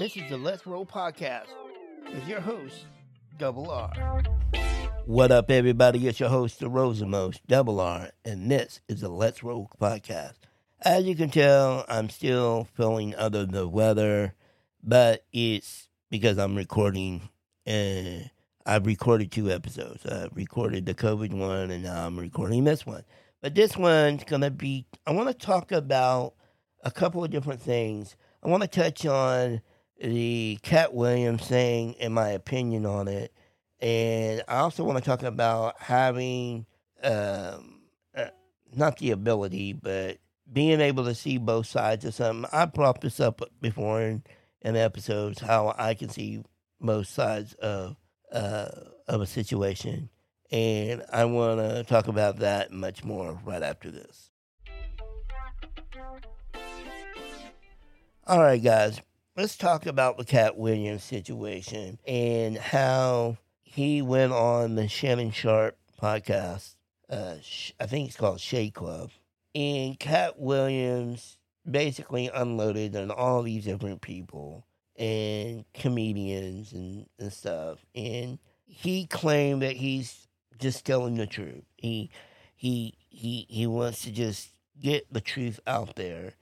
This is the Let's Roll podcast with your host, Double R. What up, everybody? It's your host, the Rosenmost, Double R, and this is the Let's Roll podcast. As you can tell, I'm still feeling under the weather, but it's because I'm recording. Uh, I've recorded two episodes. I recorded the COVID one, and now I'm recording this one. But this one's gonna be. I want to talk about a couple of different things. I want to touch on the Katt Williams thing and my opinion on it. And I also want to talk about having, um, uh, not the ability, but being able to see both sides of something. I brought this up before in, in episodes how I can see both sides of uh, of a situation, and I want to talk about that much more right after this. All right, guys, let's talk about the Katt Williams situation and how he went on the Shannon Sharp podcast. Uh, I think it's called Shade Club. And Katt Williams basically unloaded on all these different people and comedians and, and stuff. And he claimed that he's just telling the truth. He he he he wants to just get the truth out there.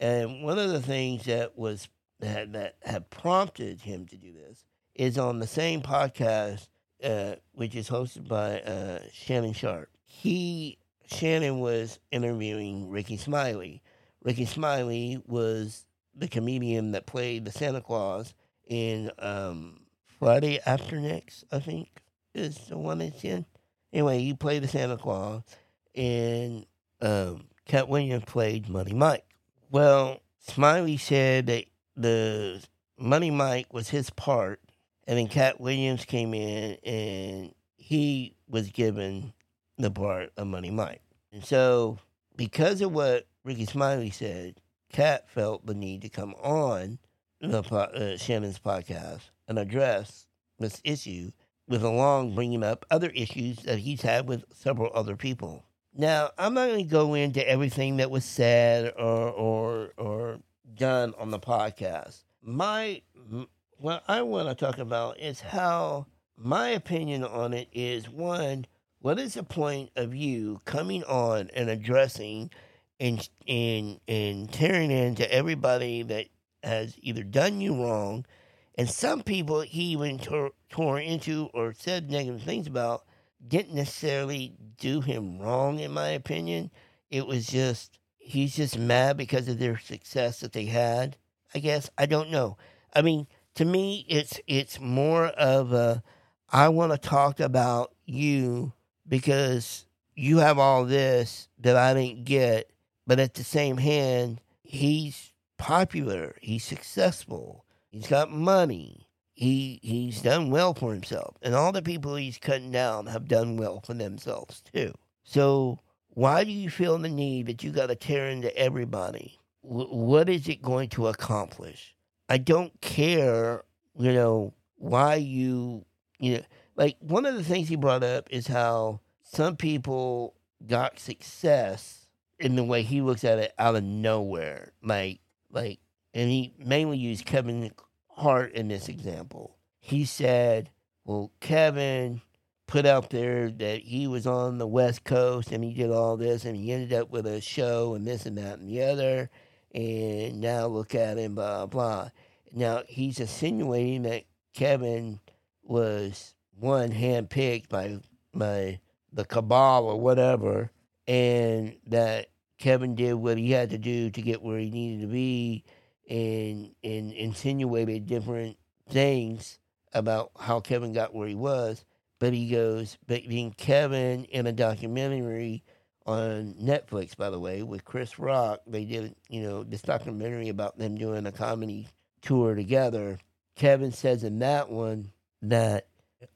And one of the things that was that that had prompted him to do this is on the same podcast, uh, which is hosted by uh, Shannon Sharp. He Shannon was interviewing Rickey Smiley. Rickey Smiley was the comedian that played the Santa Claus in um, Friday After Next, I think, is the one that's in. Anyway, he played the Santa Claus, and um, Katt Williams played Money Mike. Well, Smiley said that the Money Mike was his part, and then Katt Williams came in and he was given the part of Money Mike. And so, because of what Rickey Smiley said, Katt felt the need to come on the uh, Shannon's podcast and address this issue, with along bringing up other issues that he's had with several other people. Now, I'm not going to go into everything that was said or or or done on the podcast. My what I want to talk about is how my opinion on it is one, what is the point of you coming on and addressing and and and tearing into everybody that has either done you wrong, and some people he even tore, tore into or said negative things about didn't necessarily do him wrong, in my opinion. It was just he's just mad because of their success that they had. I guess I don't know. I mean, to me, it's it's more of a I want to talk about you because you have all this that I didn't get, but at the same hand, he's popular, he's successful, he's got money, he he's done well for himself, and all the people he's cutting down have done well for themselves too. So why do you feel the need that you got to tear into everybody? W- what is it going to accomplish? I don't care, you know, why you, you know, like one of the things he brought up is how some people got success in the way he looks at it out of nowhere. Like, like, and he mainly used Kevin Hart in this example. He said, well, Kevin, put out there that he was on the West Coast and he did all this and he ended up with a show and this and that and the other. And now look at him, blah, blah. Now he's insinuating that Kevin was one handpicked by, by the cabal or whatever, and that Kevin did what he had to do to get where he needed to be and, and insinuated different things about how Kevin got where he was but he goes, but being Kevin in a documentary on Netflix, by the way, with Chris Rock, they did, you know, this documentary about them doing a comedy tour together. Kevin says in that one that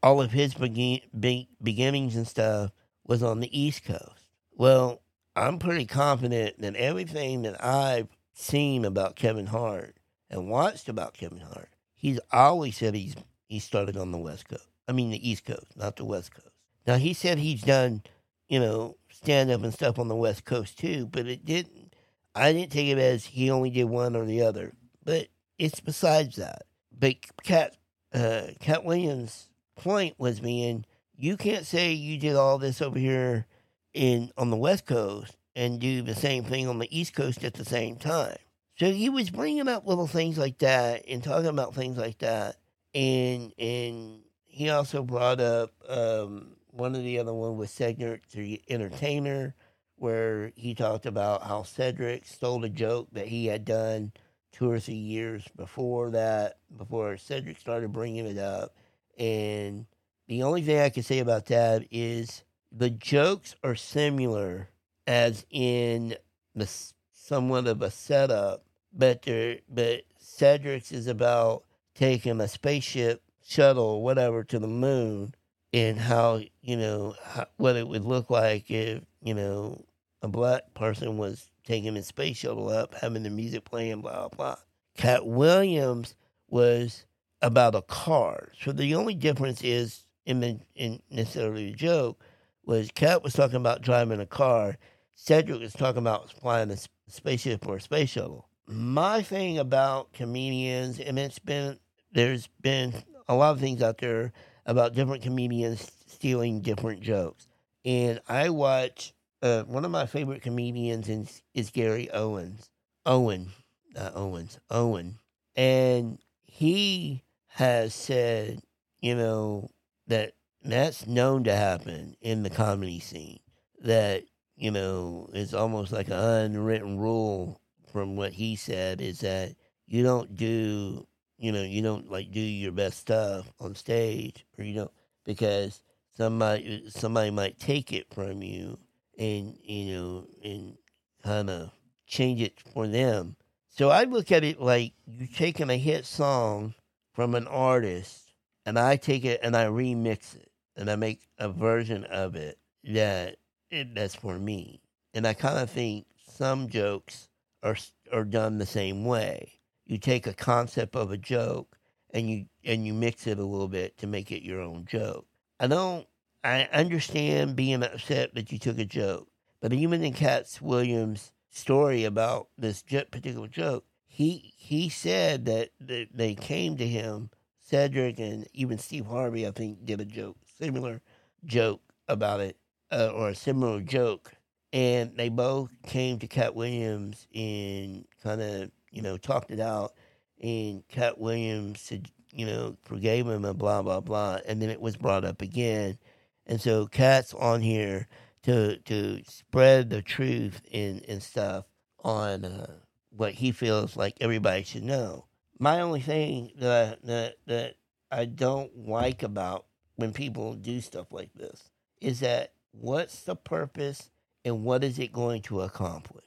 all of his begin, be, beginnings and stuff was on the East Coast. Well, I'm pretty confident that everything that I've seen about Kevin Hart and watched about Kevin Hart, he's always said he's he started on the West Coast. I mean, the East Coast, not the West Coast. Now, he said he's done, you know, stand up and stuff on the West Coast too, but it didn't, I didn't take it as he only did one or the other. But it's besides that. but Katt, uh, Katt Williams' point was being, you can't say you did all this over here in on the West Coast and do the same thing on the East Coast at the same time. So he was bringing up little things like that and talking about things like that, and and he also brought up um, one of the other one was Cedric the Entertainer, where he talked about how Cedric stole a joke that he had done two or three years before that, before Cedric started bringing it up. And the only thing I can say about that is the jokes are similar, as in the somewhat of a setup, but but Cedric's is about taking a spaceship shuttle or whatever to the moon and how you know how, what it would look like if you know a black person was taking a space shuttle up, having the music playing, blah blah. blah. Katt Williams was about a car. So the only difference is in, the, in necessarily the joke was Katt was talking about driving a car. Cedric was talking about flying a spaceship or a space shuttle. My thing about comedians, and it's been there's been a lot of things out there about different comedians stealing different jokes. And I watch uh, one of my favorite comedians is, is Gary Owens. Owen, not Owens, Owen. And he has said, you know, that that's known to happen in the comedy scene. That, you know, it's almost like an unwritten rule from what he said is that you don't do, you know, you don't like do your best stuff on stage or you don't, because somebody, somebody might take it from you and, you know, and kind of change it for them. So I look at it like you're taking a hit song from an artist and I take it and I remix it and I make a version of it that it, that's for me. And I kind of think some jokes are are done the same way. You take a concept of a joke and you and you mix it a little bit to make it your own joke. I don't. I understand being upset that you took a joke, but even in Katt Williams' story about this particular joke, he he said that, that they came to him, Cedric and even Steve Harvey, I think, did a joke, similar joke about it, uh, or a similar joke, and they both came to Katt Williams and kind of you know talked it out, and Katt Williams said, you know forgave him and blah blah blah, and then it was brought up again, and so Katt's on here to to spread the truth and and stuff on uh, what he feels like everybody should know. My only thing that I, that that I don't like about when people do stuff like this is that what's the purpose and what is it going to accomplish?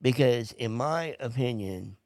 Because in my opinion,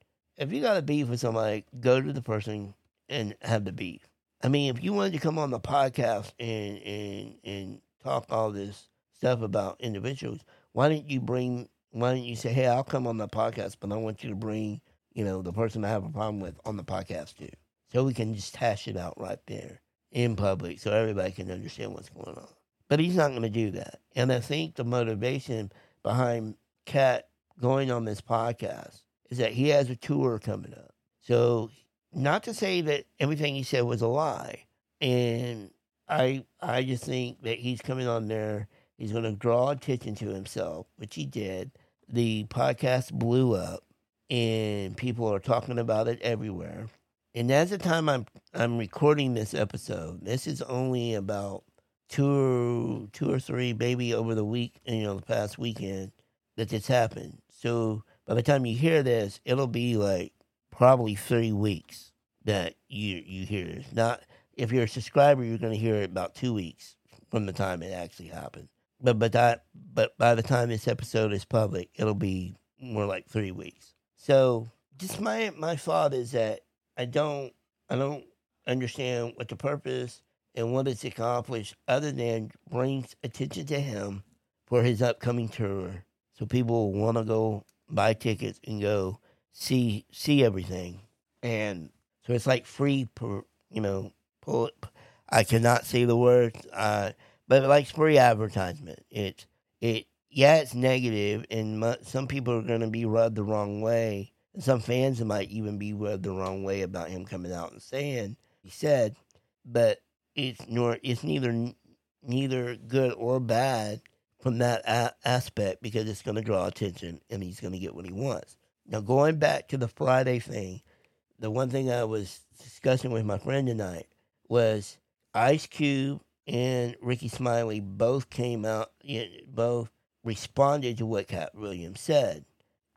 if you got a beef with somebody, go to the person and have the beef. I mean, if you wanted to come on the podcast and and and talk all this stuff about individuals, why didn't you bring? Why didn't you say, "Hey, I'll come on the podcast, but I want you to bring, you know, the person I have a problem with on the podcast too, so we can just hash it out right there in public, so everybody can understand what's going on." But he's not going to do that, and I think the motivation behind Katt going on this podcast is that he has a tour coming up. So, not to say that everything he said was a lie, and I I just think that he's coming on there He's going to draw attention to himself, which he did. The podcast blew up, and people are talking about it everywhere. And as the time I'm I'm recording this episode, this is only about two or two or three, maybe over the week, you know, the past weekend that this happened. So by the time you hear this, it'll be like probably three weeks that you you hear this. Not if you're a subscriber, you're going to hear it about two weeks from the time it actually happened but but that but by the time this episode is public, it'll be more like three weeks. So just my my thought is that I don't I don't understand what the purpose and what it's accomplished other than brings attention to him for his upcoming tour, so people want to go buy tickets and go see see everything, and so it's like free per you know pull. I cannot say the words. Uh, but like free advertisement, it's it yeah, it's negative, and some people are going to be rubbed the wrong way And some fans might even be rubbed the wrong way about him coming out and saying he said, but it's nor it's neither neither good or bad from that a- aspect because it's going to draw attention and he's going to get what he wants. Now, going back to the Friday thing, the one thing I was discussing with my friend tonight was Ice Cube and Rickey Smiley both came out, both responded to what Katt Williams said,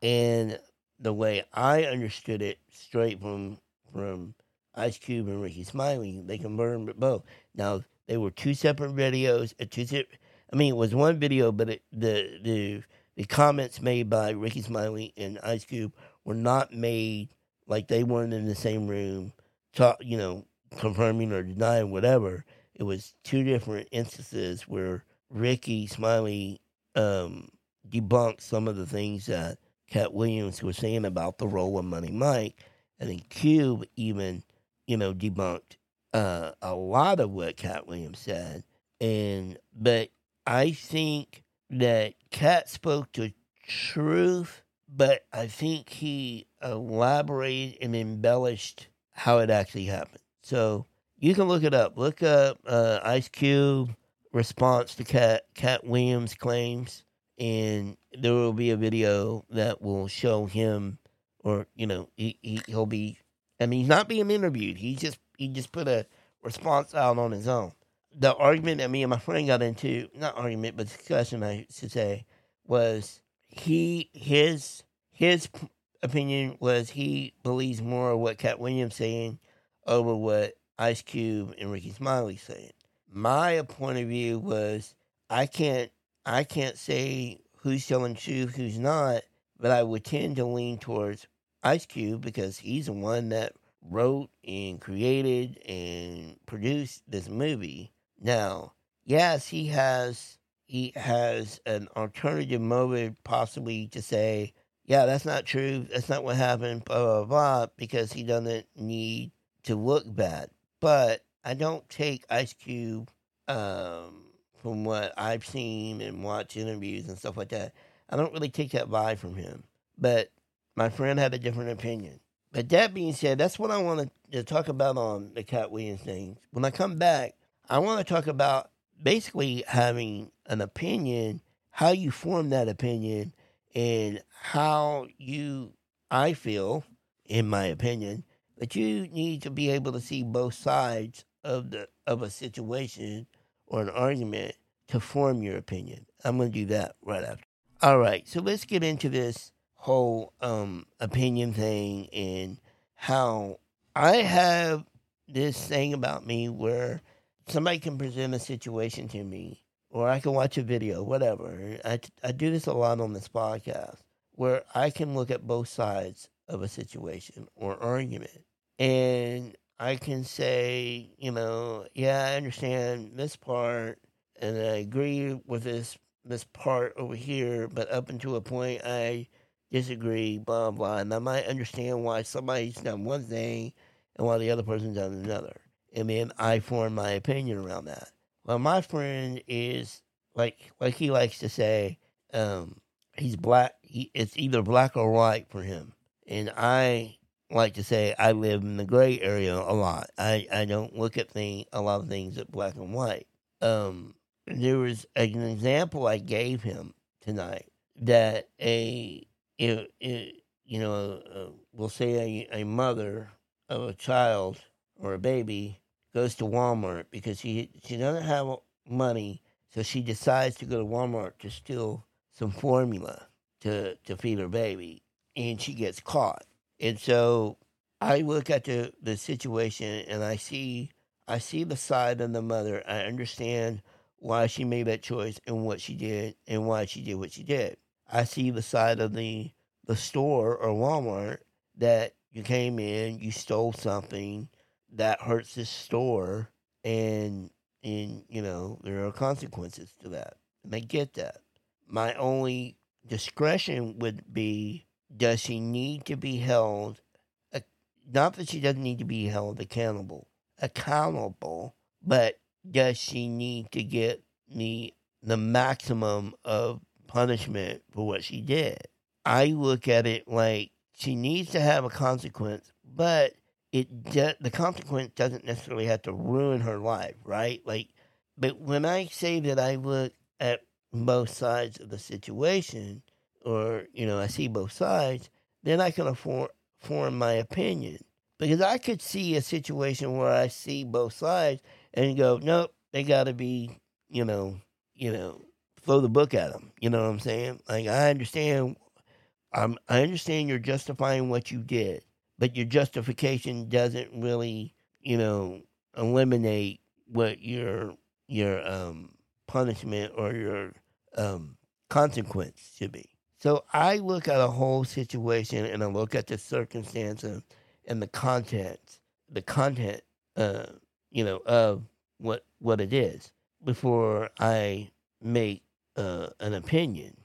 and the way I understood it, straight from from Ice Cube and Rickey Smiley, they confirmed both. Now they were two separate videos. Uh, two separate, I mean, it was one video, but it, the the the comments made by Rickey Smiley and Ice Cube were not made like they weren't in the same room, talk, you know, confirming or denying whatever. It was two different instances where Rickey Smiley um, debunked some of the things that Katt Williams was saying about the role of Money Mike, and then Cube even, you know, debunked uh, a lot of what Katt Williams said. And but I think that Katt spoke the truth, but I think he elaborated and embellished how it actually happened. So you can look it up. Look up uh, Ice Cube response to Katt Katt Williams claims, and there will be a video that will show him, or you know, he, he he'll be. I mean, he's not being interviewed. He just he just put a response out on his own. The argument that me and my friend got into, not argument, but discussion, I should say, was he his his opinion was he believes more of what Katt Williams saying over what Ice Cube and Rickey Smiley saying. My point of view was I can't I can't say who's telling truth, who's not, but I would tend to lean towards Ice Cube because he's the one that wrote and created and produced this movie. Now, yes, he has he has an alternative motive possibly to say, yeah, that's not true, that's not what happened, blah blah blah, because he doesn't need to look bad. But I don't take Ice Cube um, from what I've seen and watched interviews and stuff like that. I don't really take that vibe from him. But my friend had a different opinion. But that being said, that's what I want to talk about on the Katt Williams thing. When I come back, I want to talk about basically having an opinion, how you form that opinion, and how you, I feel, in my opinion, that you need to be able to see both sides of the of a situation or an argument to form your opinion. I'm going to do that right after. All right, so let's get into this whole um, opinion thing and how I have this thing about me where somebody can present a situation to me or I can watch a video, whatever. I, I do this a lot on this podcast where I can look at both sides of a situation or argument and I can say, you know, yeah, I understand this part and I agree with this this part over here, but up until a point I disagree, blah, blah. And I might understand why somebody's done one thing and why the other person's done another. And then I form my opinion around that. Well, my friend is like, like he likes to say, um, he's black. He, it's either black or white for him. And I like to say I live in the gray area a lot. I, I don't look at thing, a lot of things at black and white. Um, there was an example I gave him tonight that a it, it, you know, uh, we'll say a, a mother of a child or a baby goes to Walmart because she she doesn't have money, so she decides to go to Walmart to steal some formula to to feed her baby, and she gets caught. And so I look at the the situation and I see I see the side of the mother. I understand why she made that choice and what she did and why she did what she did. I see the side of the the store or Walmart that you came in, you stole something that hurts this store, and and you know there are consequences to that, and I get that. My only discretion would be: Does she need to be held? Not that she doesn't need to be held accountable, accountable, but does she need to get the the maximum of punishment for what she did. I look at it like she needs to have a consequence, but it de- the consequence doesn't necessarily have to ruin her life, right? Like, but when I say that I look at both sides of the situation, or you know, I see both sides, then I can afford, form my opinion because I could see a situation where I see both sides and go, nope, they got to be, you know, you know, throw the book at them. You know what I'm saying? Like I understand, I'm, I understand you're justifying what you did, but your justification doesn't really, you know, eliminate what your your um, punishment or your um, consequence should be. So I look at a whole situation and I look at the circumstance and, and the content, the content, uh, you know, of what what it is before I make uh, an opinion.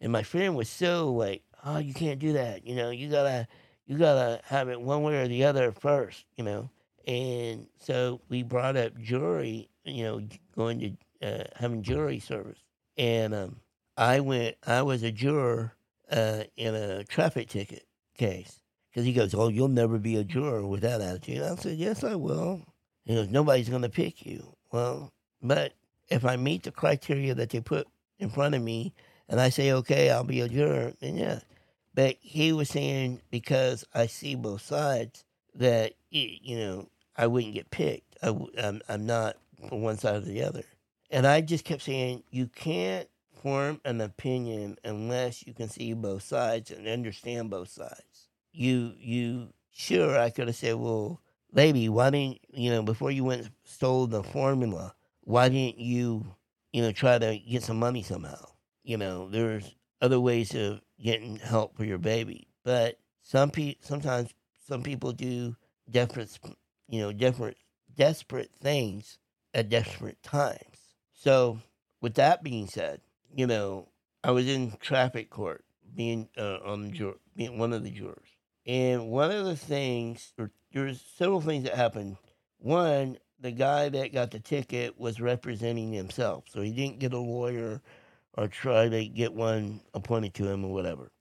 And my friend was so like, "Oh, you can't do that. You know, you gotta you gotta have it one way or the other first. You know." And so we brought up jury, you know, going to uh, having jury service, and um, I went. I was a juror uh, in a traffic ticket case because he goes, "Oh, you'll never be a juror with that attitude." I said, "Yes, I will." He goes, "Nobody's to pick you." Well, but if I meet the criteria that they put in front of me, and I say, "Okay, I'll be a juror," then yeah. But he was saying because I see both sides that you know I wouldn't get picked. I, I'm I'm not one side or the other, and I just kept saying you can't form an opinion unless you can see both sides and understand both sides. You you sure I could have said, well, lady, why didn't you know before you went stole the formula? Why didn't you you know try to get some money somehow? You know, there's other ways of getting help for your baby, but some pe- sometimes some people do different you know different desperate things at desperate times. So, with that being said, you know, I was in traffic court being uh, on the juror, being one of the jurors, and one of the things, or there's several things that happened. One, the guy that got the ticket was representing himself, so he didn't get a lawyer or try to get one appointed to him or whatever.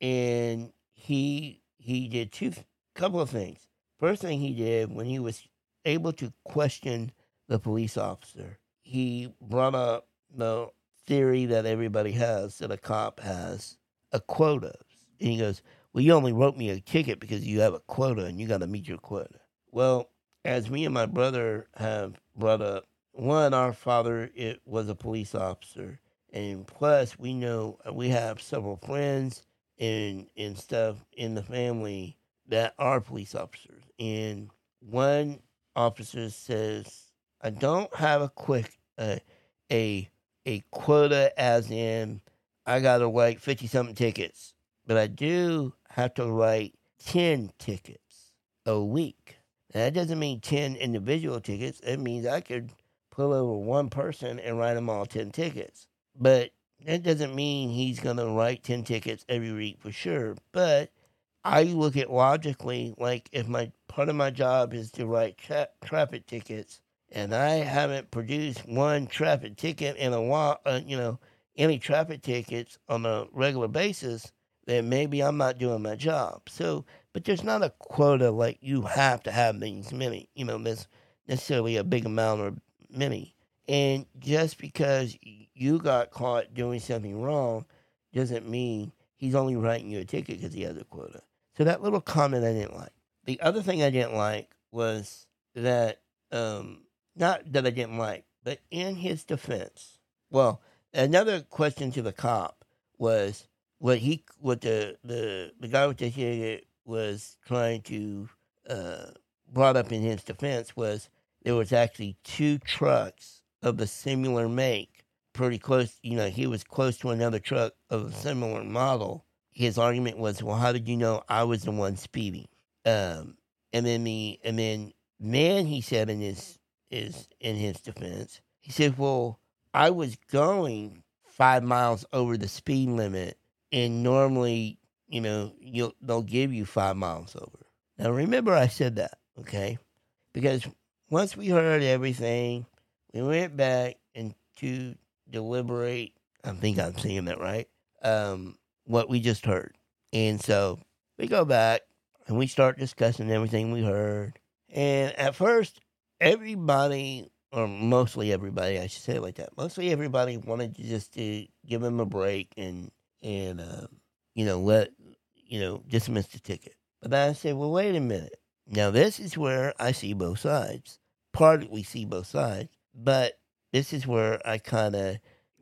And he he did two couple of things. First thing he did when he was able to question the police officer, he brought up the theory that everybody has, that a cop has, a quota. And he goes, Well, you only wrote me a ticket because you have a quota and you got to meet your quota. Well, as me and my brother have brought up, one, our father it was a police officer, and plus we know we have several friends and and stuff in the family that are police officers. And one officer says, "I don't have a quick uh, a a quota as in I got to write 50 something tickets, but I do have to write 10 tickets a week. That doesn't mean 10 individual tickets. It means I could pull over one person and write them all 10 tickets. But that doesn't mean he's going to write 10 tickets every week for sure. But I look at logically, like if my part of my job is to write tra- traffic tickets, and I haven't produced one traffic ticket in a while, uh, you know, any traffic tickets on a regular basis, then maybe I'm not doing my job. So, but there's not a quota like you have to have these many, you know, necessarily a big amount or many. And just because you got caught doing something wrong doesn't mean he's only writing you a ticket because he has a quota. So that little comment I didn't like. The other thing I didn't like was that um, not that I didn't like, but in his defense. Well, another question to the cop was what he what the the, the guy with the ticket was trying to uh, brought up in his defense was there was actually two trucks of the similar make, pretty close. You know, he was close to another truck of a similar model. His argument was, "Well, how did you know I was the one speeding?" Um, and then the and then man, he said in his is in his defense. He said, Well, I was going five miles over the speed limit, and normally, you know, you'll, they'll give you five miles over. Now, remember, I said that, okay? Because once we heard everything, we went back and to deliberate. I think I'm saying that right. Um, what we just heard, and so we go back and we start discussing everything we heard. And at first, everybody, or mostly everybody, I should say it like that, mostly everybody wanted to just to give him a break and and uh, you know let you know dismiss the ticket. But then I said, well, wait a minute. Now this is where I see both sides. Partly we see both sides, but this is where I kind of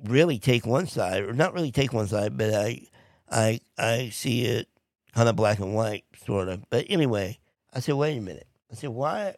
really take one side, or not really take one side, but I I I see it kind of black and white, sort of. But anyway, I said, wait a minute. I said, why?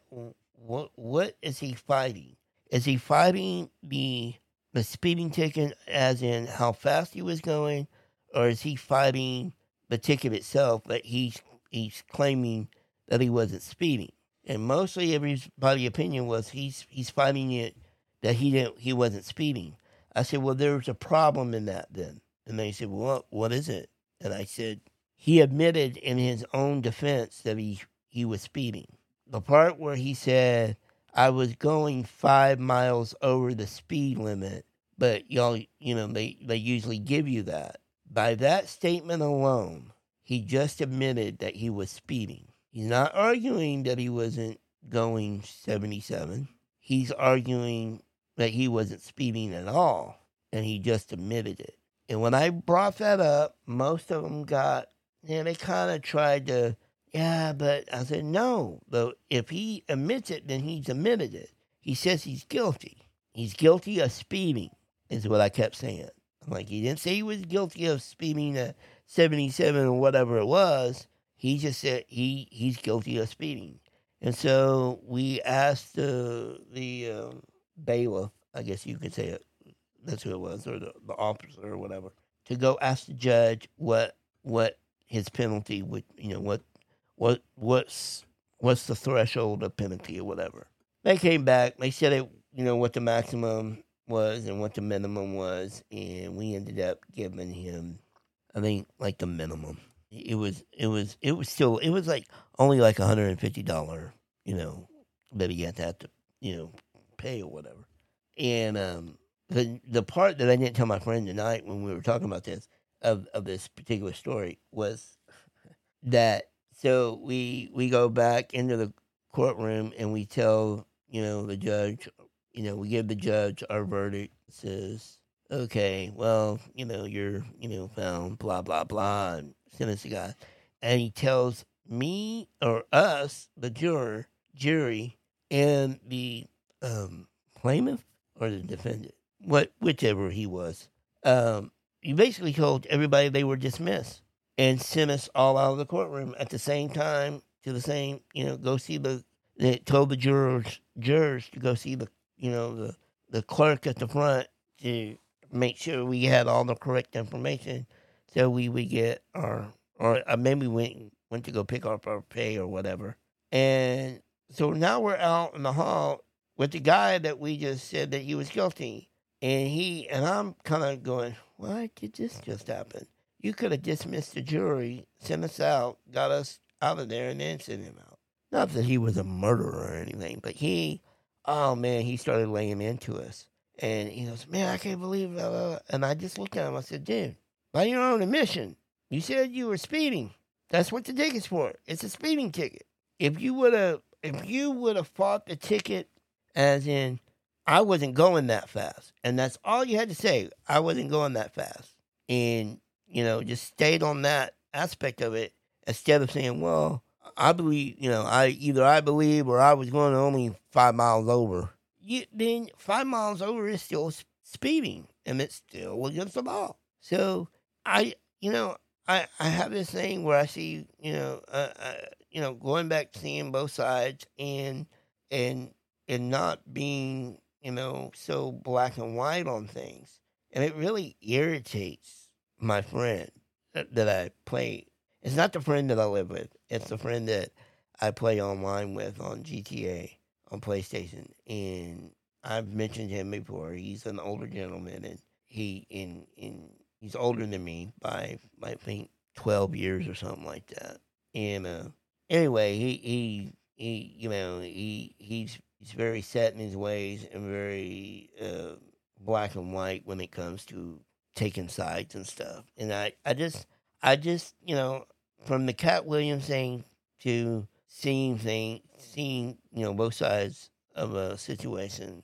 What? What is he fighting? Is he fighting the the speeding ticket, as in how fast he was going, or is he fighting the ticket itself that he's he's claiming that he wasn't speeding? And mostly everybody's opinion was he's he's fighting it that he didn't he wasn't speeding. I said, well, there's a problem in that then. And they said, well, what, is it? And I said, he admitted in his own defense that he, he was speeding. The part where he said, I was going five miles over the speed limit, but y'all, you know, they, they usually give you that. By that statement alone, he just admitted that he was speeding. He's not arguing that he wasn't going 77. He's arguing that he wasn't speeding at all, and he just admitted it. And when I brought that up, most of them got and they kind of tried to, yeah, but I said, no. But if he admits it, then he's admitted it. He says he's guilty. He's guilty of speeding, is what I kept saying. I'm like, he didn't say he was guilty of speeding at 77 or whatever it was. He just said he, he's guilty of speeding. And so we asked the, the um, bailiff, I guess you could say it, that's who it was, or the, the officer or whatever, to go ask the judge what what his penalty would you know what what what's what's the threshold of penalty or whatever. They came back. They said it you know what the maximum was and what the minimum was, and we ended up giving him I think like the minimum. It was it was it was still it was like only like a hundred and fifty dollar you know that to have to you know pay or whatever. And um, the the part that I didn't tell my friend tonight when we were talking about this of, of this particular story was that so we we go back into the courtroom and we tell you know the judge you know we give the judge our verdict says okay well you know you're you know found blah blah blah and sentence the guy and he tells me or us the juror jury and the um plaintiff or the defendant what whichever he was um you basically told everybody they were dismissed and sent us all out of the courtroom at the same time to the same, you know, go see the, they told the jurors, jurors to go see the, you know, the, the clerk at the front to make sure we had all the correct information so we would get our, or uh, maybe we went, went to go pick up our pay or whatever. And so now we're out in the hall with the guy that we just said that he was guilty. And he, and I'm kind of going, why did this just happen? You could have dismissed the jury, sent us out, got us out of there, and then sent him out. Not that he was a murderer or anything, but he, oh man, he started laying into us. And he goes, man, I can't believe it. And I just looked at him. I said, dude, by your own admission, you said you were speeding. That's what the ticket's for. It's a speeding ticket. If you would have, if you would have fought the ticket, as in I wasn't going that fast. And that's all you had to say. I wasn't going that fast. And, you know, just stayed on that aspect of it instead of saying, well, I believe, you know, I either I believe or I was going only five miles over. You, then five miles over is still speeding and it's still against the law. So I, you know, I, I have this thing where I see, you know, uh, uh, you know, going back seeing both sides and, and, and not being you know, so black and white on things. And it really irritates my friend that I play. It's not the friend that I live with, it's the friend that I play online with on GTA, on PlayStation. And I've mentioned him before. He's an older gentleman and he in in he's older than me by I think twelve years or something like that. And uh, anyway, he he he you know he he's he's very set in his ways and very uh, black and white when it comes to taking sides and stuff. And I, I just, I just, you know, from the Katt Williams thing to seeing thing, seeing you know both sides of a situation.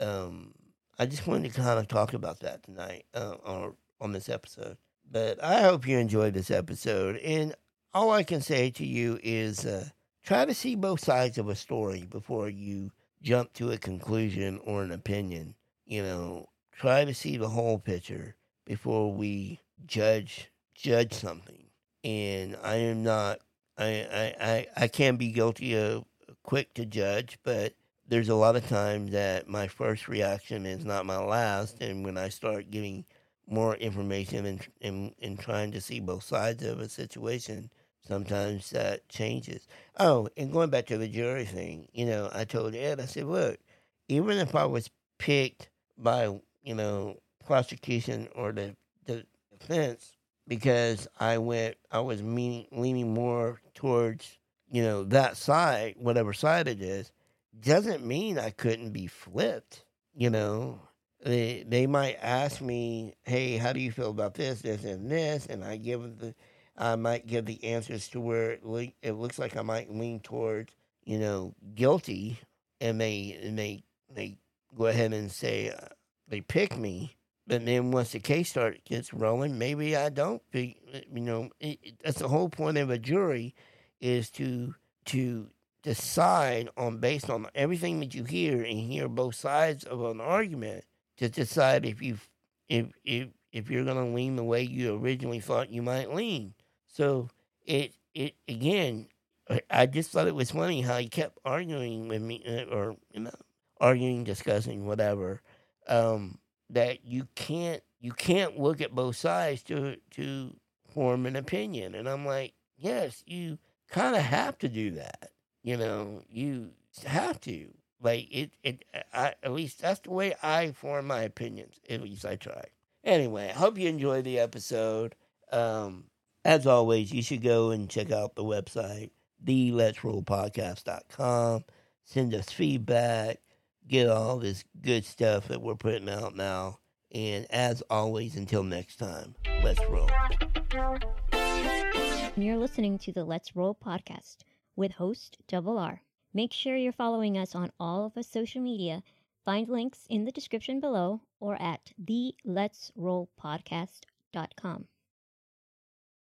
Um, I just wanted to kind of talk about that tonight uh, or on this episode. But I hope you enjoyed this episode. And all I can say to you is uh, try to see both sides of a story before you jump to a conclusion or an opinion. You know, try to see the whole picture before we judge judge something. And I am not I I, I, I can be guilty of quick to judge, but there's a lot of times that my first reaction is not my last and when I start getting more information and, and, and trying to see both sides of a situation, sometimes that changes. Oh, and going back to the jury thing, you know, I told Ed, I said, look, even if I was picked by, you know, prosecution or the, the defense because I went, I was meaning, leaning more towards, you know, that side, whatever side it is, doesn't mean I couldn't be flipped, you know they they might ask me, "Hey, how do you feel about this, this, and this?" And I give them the, I might give the answers to where it, le- it looks like I might lean towards, you know, guilty, and they they they go ahead and say uh, they pick me. But then once the case start gets rolling, maybe I don't. Be, you know, it, it, that's the whole point of a jury, is to to decide on based on everything that you hear and hear both sides of an argument to decide if you if if if you're going to lean the way you originally thought you might lean. So it it again, I just thought it was funny how he kept arguing with me, uh, or you know, arguing, discussing, whatever. Um, that you can't you can't look at both sides to to form an opinion, and I'm like, yes, you kind of have to do that. You know, you have to. Like it, it. I, at least that's the way I form my opinions. At least I try. Anyway, I hope you enjoyed the episode. Um, as always, you should go and check out the website, the Let's Roll Podcast.com. Send us feedback. Get all this good stuff that we're putting out now. And as always, until next time, let's roll. You're listening to the Let's Roll podcast with host Double R. Make sure you're following us on all of our social media. Find links in the description below or at the Let's Roll Podcast.com.